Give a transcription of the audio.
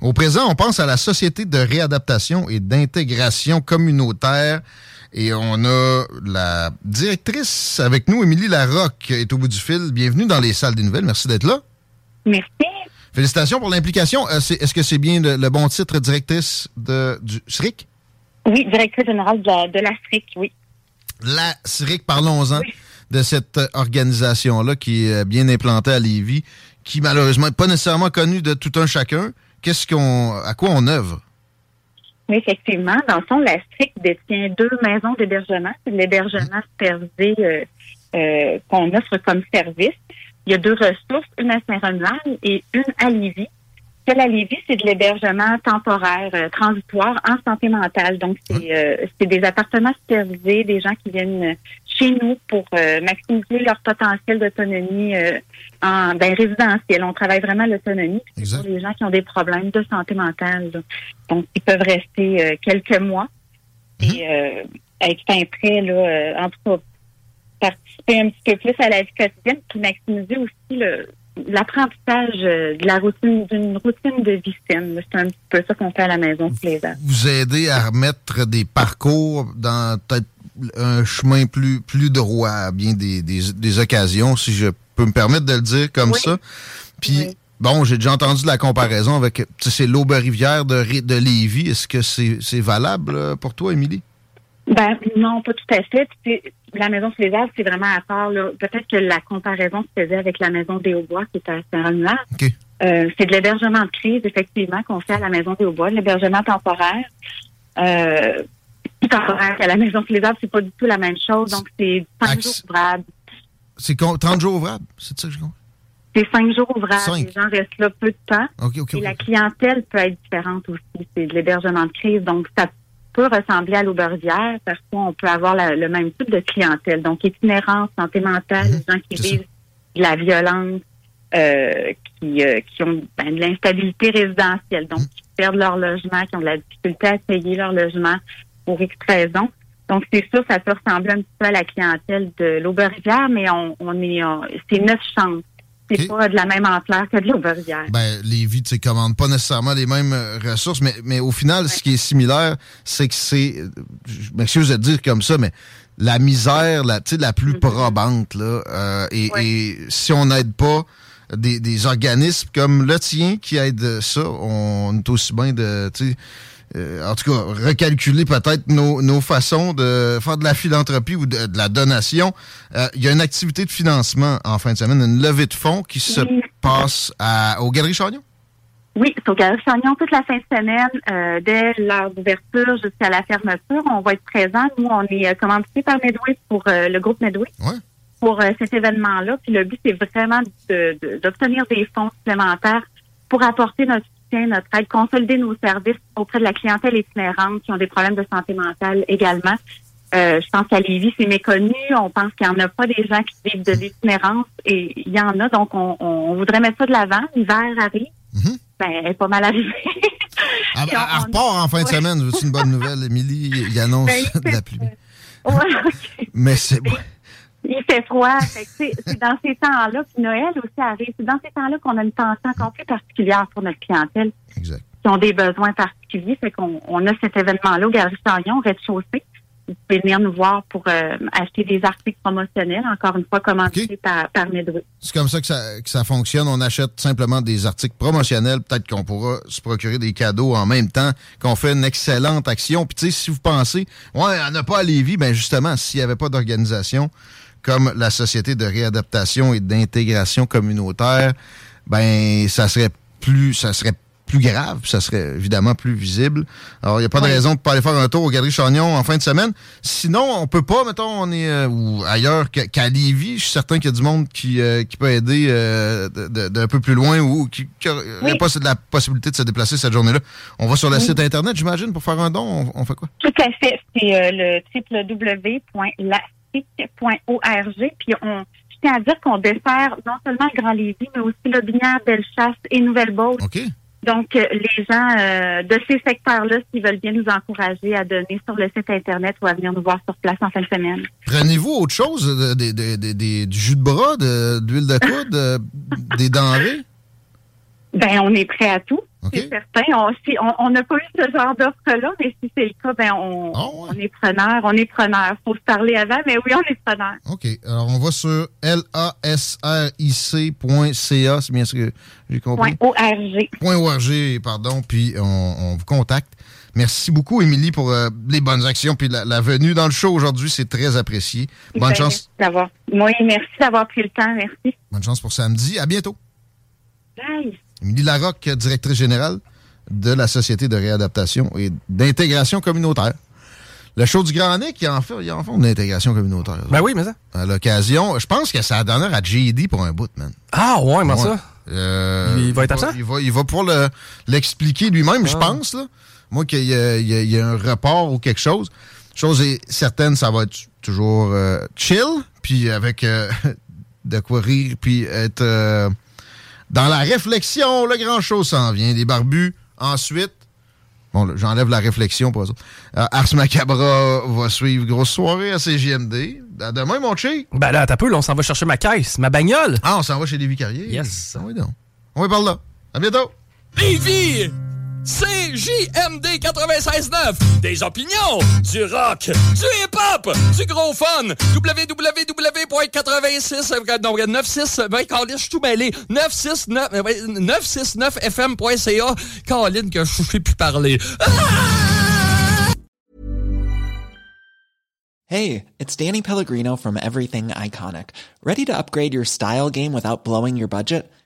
Au présent, on pense à la Société de réadaptation et d'intégration communautaire. Et on a la directrice avec nous, Émilie Larocque, est au bout du fil. Bienvenue dans les salles des nouvelles. Merci d'être là. Merci. Félicitations pour l'implication. Euh, Est-ce que c'est bien le, le bon titre, directrice de, du SRIC? Oui, directrice générale de la, de la SRIC, oui. La SRIC, parlons-en de cette organisation-là qui est bien implantée à Lévis, qui malheureusement n'est pas nécessairement connue de tout un chacun. Qu'est-ce qu'on, à quoi on œuvre? Oui, effectivement. Dans le fond, la détient deux maisons d'hébergement. C'est de l'hébergement supervisé euh, euh, qu'on offre comme service. Il y a deux ressources, une à Saint-Romuald et une à Lévis. Celle à Lévis, c'est de l'hébergement temporaire, euh, transitoire en santé mentale. Donc, c'est c'est des appartements supervisés, des gens qui viennent chez nous pour euh, maximiser leur potentiel d'autonomie euh, en ben, résidentiel. On travaille vraiment l'autonomie pour les gens qui ont des problèmes de santé mentale. là. Donc, ils peuvent rester euh, quelques mois et euh, être fin prêt, là, euh, en tout cas, participer un petit peu plus à la vie quotidienne, puis maximiser aussi le l'apprentissage euh, de la routine, d'une routine de vie saine. C'est un petit peu ça qu'on fait à la maison tous les ans. Vous aider à remettre des parcours dans peut-être un chemin plus, plus droit à bien des, des, des occasions, si je peux me permettre de le dire comme ça. Puis, bon, j'ai déjà entendu la comparaison avec, tu sais, c'est l'Aube-Rivière de, de Lévis. Est-ce que c'est valable euh, pour toi, Émilie? Ben non, pas tout à fait. Puis, la maison sous les arbres, c'est vraiment à part. Peut-être que la comparaison se faisait avec la maison des Hauts-Bois qui est à Saint-Romuald. Euh, c'est de l'hébergement de crise, effectivement, qu'on fait à la maison des Hauts-Bois, de l'hébergement temporaire. Euh, plus temporaire qu'à la maison sous les arbres, c'est pas du tout la même chose. Donc, c'est cinq jours ouvrables. C'est con- 30 jours ouvrables? C'est ça que je comprends? C'est cinq jours ouvrables. Cinq. Les gens restent là peu de temps. OK, OK, Et la clientèle peut être différente aussi. C'est de l'hébergement de crise. Donc, ça peut ressembler à l'aubergière parce qu'on peut avoir la- le même type de clientèle. Donc, itinérance, santé mentale, les gens qui vivent de la violence, euh, qui, euh, qui ont ben, de l'instabilité résidentielle, donc qui perdent leur logement, qui ont de la difficulté à payer leur logement pour X raisons. Donc, c'est sûr, ça peut ressembler un petit peu à la clientèle de l'Auberivière, mais on, on est, c'est neuf chambres. C'est pas de la même ampleur que de l'Auberivière. Ben, Lévis, tu sais, commande pas nécessairement les mêmes euh, ressources, mais, mais au final, ce qui est similaire, c'est que c'est, euh, je m'excuse de dire comme ça, mais la misère, la, tu sais, la plus probante, là, euh, et, et si on n'aide pas des, des organismes comme le tien qui aident ça, on est aussi bien de, tu sais, euh, en tout cas, recalculer peut-être nos, nos façons de faire de la philanthropie ou de, de la donation. Euh, Il y a une activité de financement en fin de semaine, une levée de fonds qui se Oui. passe à, au Galerie Chagnon. Oui, c'est au Galerie Chagnon toute la fin de semaine, euh, dès l'heure d'ouverture jusqu'à la fermeture. On va être présents. Nous, on est commandité par Medway pour le groupe Medway. Pour euh, cet événement-là. Puis le but, c'est vraiment de- de- d'obtenir des fonds supplémentaires pour apporter notre soutien, notre aide, consolider nos services auprès de la clientèle itinérante qui ont des problèmes de santé mentale également. Euh, je pense qu'à Lévis, c'est méconnu. On pense qu'il n'y en a pas des gens qui vivent de l'itinérance et il y en a. Donc, on, voudrait mettre ça de l'avant. L'hiver arrive. Ben, elle est pas mal arrivée. Elle, elle repart en fin de semaine. Veux-tu une bonne nouvelle, Émilie? Il annonce Ben, de la pluie. Ouais, ok. Mais c'est bon. Il fait froid. C'est dans ces temps-là, puis Noël aussi arrive. C'est dans ces temps-là qu'on a une pensée encore plus particulière pour notre clientèle. Exact. Qui ont des besoins particuliers. Fait qu'on on a cet événement-là au Galerie Chagnon, au rez-de-chaussée. Vous pouvez venir nous voir pour euh, acheter des articles promotionnels, encore une fois commentés OK. par, par Medway. C'est comme ça que, ça que ça fonctionne. On achète simplement des articles promotionnels. Peut-être qu'on pourra se procurer des cadeaux en même temps qu'on fait une excellente action. Puis tu sais, si vous pensez, ouais, on n'a pas à Lévis, ben justement, s'il n'y avait pas d'organisation comme la Société de réadaptation et d'intégration communautaire, ben ça serait plus ça serait plus grave, ça serait évidemment plus visible. Alors, il n'y a pas de raison de pas aller faire un tour au Galerie Chagnon en fin de semaine. Sinon, on peut pas, mettons, on est euh, ou ailleurs qu'à qu'à Lévis. Je suis certain qu'il y a du monde qui, euh, qui peut aider euh, d'un peu plus loin ou qui n'aurait Oui. pas la possibilité de se déplacer cette journée-là. On va sur le site Internet, j'imagine, pour faire un don. On, on fait quoi? Tout à fait. C'est euh, le www.lastic.org. Puis on, je tiens à dire qu'on dessert non seulement le Grand Lévis, mais aussi le Binière, Bellechasse et Nouvelle-Beauce. OK. Donc, euh, les gens euh, de ces secteurs-là, s'ils veulent bien nous encourager à donner sur le site Internet ou à venir nous voir sur place en fin de semaine. Prenez-vous autre chose? des- du jus de bras, de- d'huile de coude, de- des denrées? Ben, on est prêt à tout. C'est certain. On si- on- on n'a pas eu ce genre d'offre-là, mais si c'est le cas, ben on, Ah ouais. on est preneur. On est preneur. Faut se parler avant, mais oui, on est preneur. OK. Alors, on va sur lasric.ca, c'est bien ce que j'ai compris. Point ORG. Point .org, pardon, puis on, on vous contacte. Merci beaucoup, Émilie, pour euh, les bonnes actions, puis la, la venue dans le show aujourd'hui, c'est très apprécié. Bonne Ben, chance, merci d'avoir. Oui, merci d'avoir pris le temps. Merci. bonne chance pour samedi. À bientôt. Bye. Émilie Larocque, directrice générale de la Société de réadaptation et d'intégration communautaire. Le show du Grand Nick, il en fait, il en une intégration communautaire. Ben oui, mais ça. À l'occasion, je pense que c'est la dernière à JD pour un bout, man. Ah, ouais, mais ça. Euh, Il va être absent? Il va, il va pouvoir le- l'expliquer lui-même, je Ah. pense. Là. Moi, qu'il y, a- y y un report ou quelque chose. Chose est certaine, ça va être toujours euh, chill, puis avec euh, de quoi rire, puis être dans la réflexion. Le grand chose s'en vient. Les barbus, ensuite. Bon, là, j'enlève la réflexion pour eux autres. Euh, Ars Macabra va suivre. Grosse soirée à CGMD. À demain, mon chic. Ben là, t'as peu, là, on s'en va chercher ma caisse, ma bagnole. Ah, on s'en va chez les vicariés. Yes. Ah oui, donc. On va par là. À bientôt. Lévis! CJMD 96.9. Des opinions, du rock, du hip-hop, du gros fun. www.86... euh, Non, 96... Ben, Colin, je suis tout mêlé. 969... euh, ouais, 969fm.ca. Colin, que je sais plus parler. Hey, it's Danny Pellegrino from Everything Iconic. Ready to upgrade your style game without blowing your budget?